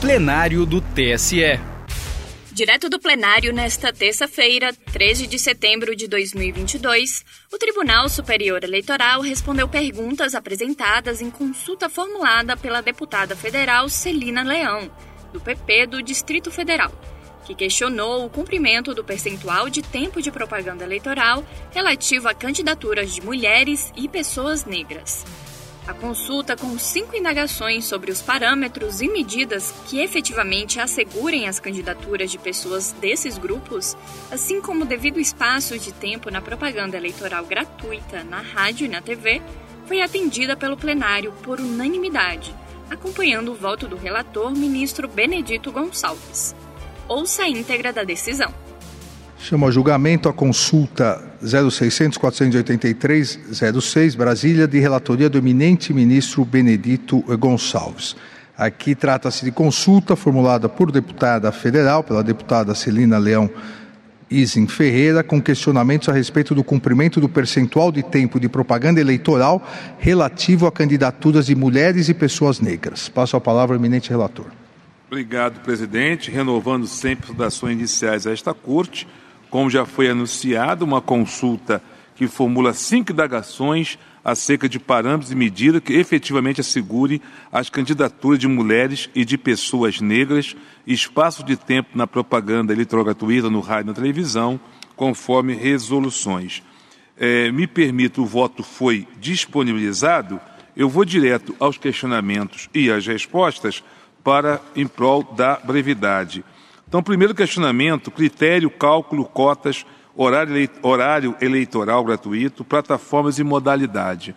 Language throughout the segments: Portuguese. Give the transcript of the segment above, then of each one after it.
plenário do TSE. Direto do plenário, nesta terça-feira, 13 de setembro de 2022, o Tribunal Superior Eleitoral respondeu perguntas apresentadas em consulta formulada pela deputada federal Celina Leão, do PP do Distrito Federal, que questionou o cumprimento do percentual de tempo de propaganda eleitoral relativo a candidaturas de mulheres e pessoas negras. A consulta com cinco indagações sobre os parâmetros e medidas que efetivamente assegurem as candidaturas de pessoas desses grupos, assim como o devido espaço de tempo na propaganda eleitoral gratuita na rádio e na TV, foi atendida pelo plenário por unanimidade, acompanhando o voto do relator, ministro Benedito Gonçalves. Ouça a íntegra da decisão. Chama a julgamento a consulta 0600-483-06, Brasília, de relatoria do eminente ministro Benedito Gonçalves. Aqui trata-se de consulta formulada por deputada federal, pela deputada Celina Leão Isin Ferreira, com questionamentos a respeito do cumprimento do percentual de tempo de propaganda eleitoral relativo a candidaturas de mulheres e pessoas negras. Passo a palavra ao eminente relator. Obrigado, presidente. Renovando sempre saudações iniciais a esta corte como já foi anunciado, uma consulta que formula cinco indagações acerca de parâmetros e medidas que efetivamente assegure as candidaturas de mulheres e de pessoas negras, espaço de tempo na propaganda eleitoral gratuita no rádio e na televisão, conforme resoluções. É, me permito, o voto foi disponibilizado, eu vou direto aos questionamentos e às respostas para em prol da brevidade. Então, primeiro questionamento: critério, cálculo, cotas, horário, eleitoral gratuito, plataformas e modalidade.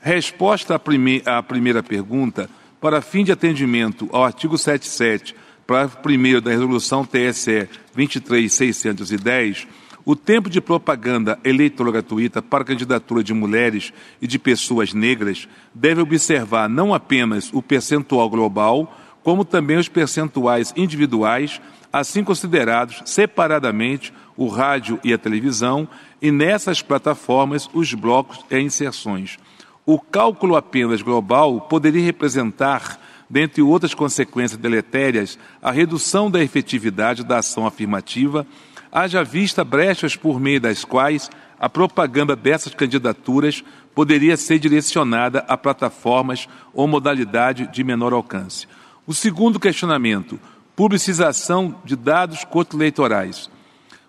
Resposta à primeira pergunta: para fim de atendimento ao artigo 77, parágrafo 1 da Resolução TSE 23610, o tempo de propaganda eleitoral gratuita para candidatura de mulheres e de pessoas negras deve observar não apenas o percentual global, como também os percentuais individuais assim considerados separadamente o rádio e a televisão, e nessas plataformas os blocos e inserções. O cálculo apenas global poderia representar, dentre outras consequências deletérias, a redução da efetividade da ação afirmativa, haja vista brechas por meio das quais a propaganda dessas candidaturas poderia ser direcionada a plataformas ou modalidade de menor alcance. O segundo questionamento, publicização de dados eleitorais.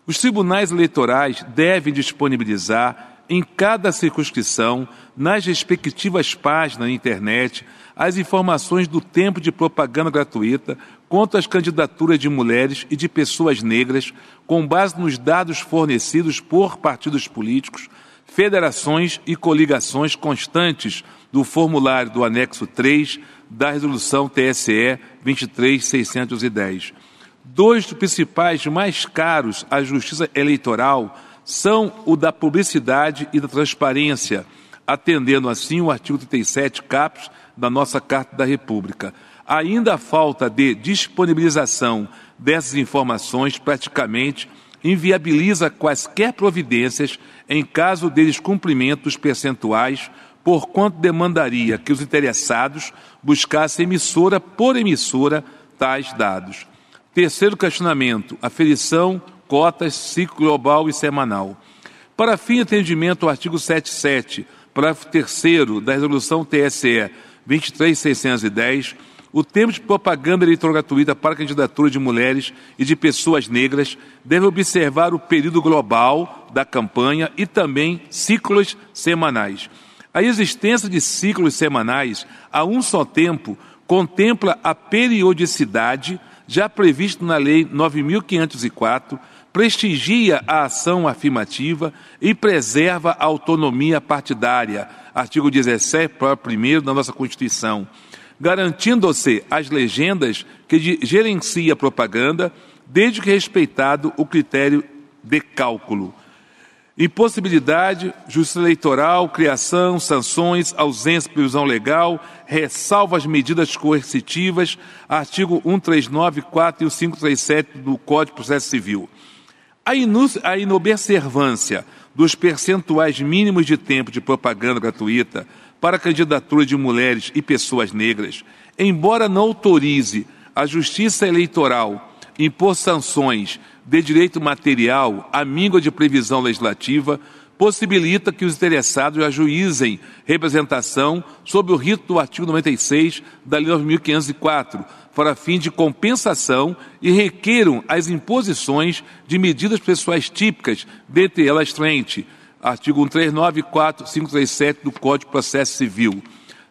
Os tribunais eleitorais devem disponibilizar em cada circunscrição, nas respectivas páginas na internet, as informações do tempo de propaganda gratuita quanto às candidaturas de mulheres e de pessoas negras, com base nos dados fornecidos por partidos políticos, federações e coligações constantes do formulário do anexo 3 da resolução TSE 23610. Dois dos principais mais caros à justiça eleitoral são o da publicidade e da transparência, atendendo assim o artigo 37 caput da nossa Carta da República. Ainda a falta de disponibilização dessas informações praticamente inviabiliza quaisquer providências em caso de descumprimento dos percentuais porquanto demandaria que os interessados buscassem emissora por emissora tais dados. Terceiro questionamento: aferição, cotas, ciclo global e semanal. Para fim de atendimento ao artigo 77, parágrafo 3 da Resolução TSE 23610, o tempo de propaganda eleitoral gratuita para candidatura de mulheres e de pessoas negras deve observar o período global da campanha e também ciclos semanais. A existência de ciclos semanais a um só tempo contempla a periodicidade já prevista na Lei 9504, prestigia a ação afirmativa e preserva a autonomia partidária, artigo 17, próprio 1 da nossa Constituição, garantindo-se as legendas que gerencia a propaganda, desde que respeitado o critério de cálculo. Impossibilidade, justiça eleitoral, criação, sanções, ausência de previsão legal, ressalva as medidas coercitivas, artigo 1394 e o 537 do Código de Processo Civil. A, a inobservância dos percentuais mínimos de tempo de propaganda gratuita para candidatura de mulheres e pessoas negras, embora não autorize a Justiça Eleitoral impor sanções de direito material à míngua de previsão legislativa possibilita que os interessados ajuizem representação sob o rito do artigo 96 da Lei 9.504, para fim de compensação e requeram as imposições de medidas pessoais típicas, dentre elas frente, artigo 139 e 537 do Código de Processo Civil.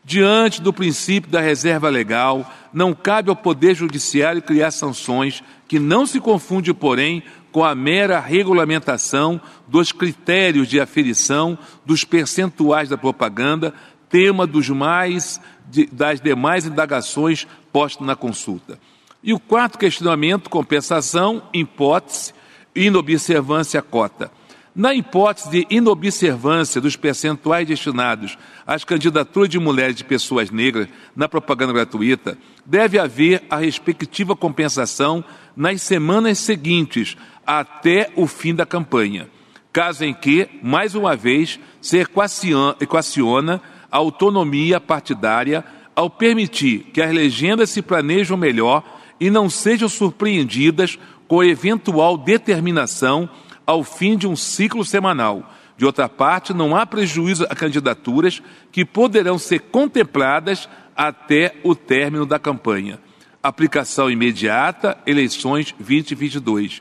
Diante do princípio da reserva legal, não cabe ao Poder Judiciário criar sanções que não se confunde, porém, com a mera regulamentação dos critérios de aferição dos percentuais da propaganda, tema dos mais de, das demais indagações postas na consulta. E o quarto questionamento, compensação, hipótese, inobservância cota. Na hipótese de inobservância dos percentuais destinados às candidaturas de mulheres e pessoas negras na propaganda gratuita, deve haver a respectiva compensação nas semanas seguintes até o fim da campanha, caso em que, mais uma vez, se equaciona a autonomia partidária ao permitir que as legendas se planejam melhor e não sejam surpreendidas com eventual determinação ao fim de um ciclo semanal. De outra parte, não há prejuízo a candidaturas que poderão ser contempladas até o término da campanha. Aplicação imediata, eleições 2022.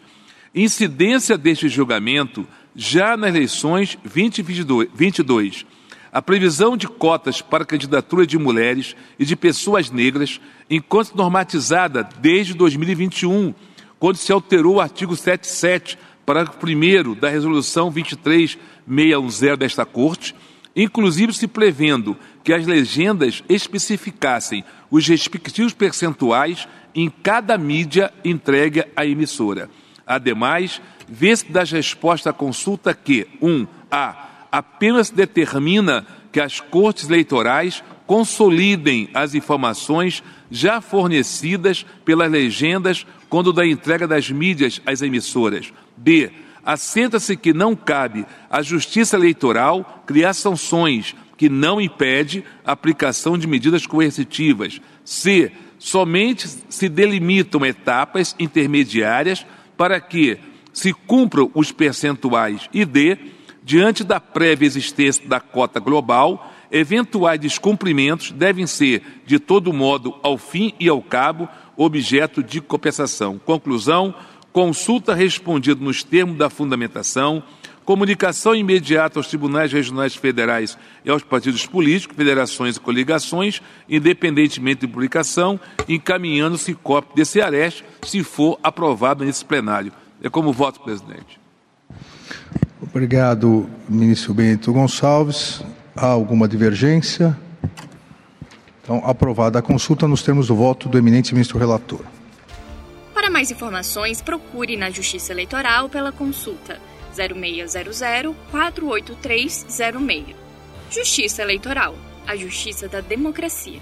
Incidência deste julgamento já nas eleições 2022. A previsão de cotas para candidatura de mulheres e de pessoas negras enquanto normatizada desde 2021, quando se alterou o artigo 77 parágrafo 1 da Resolução 23610 desta Corte, inclusive se prevendo que as legendas especificassem os respectivos percentuais em cada mídia entregue à emissora. Ademais, vê-se das respostas à consulta que 1. Um, a. Apenas determina que as cortes eleitorais consolidem as informações já fornecidas pelas legendas quando da entrega das mídias às emissoras. B. Assenta-se que não cabe à Justiça Eleitoral criar sanções que não impede a aplicação de medidas coercitivas. C. Somente se delimitam etapas intermediárias para que se cumpram os percentuais. E D. Diante da prévia existência da cota global, eventuais descumprimentos devem ser, de todo modo, ao fim e ao cabo, objeto de compensação. Conclusão: consulta respondida nos termos da fundamentação, comunicação imediata aos tribunais regionais federais e aos partidos políticos, federações e coligações, independentemente de publicação, encaminhando-se cópia desse areste, se for aprovado nesse plenário. É como voto, presidente. Obrigado, ministro Bento Gonçalves. Há alguma divergência? Então, aprovada a consulta nos termos do voto do eminente ministro relator. Mais informações, procure na Justiça Eleitoral pela consulta 0600-48306. Justiça Eleitoral a justiça da democracia.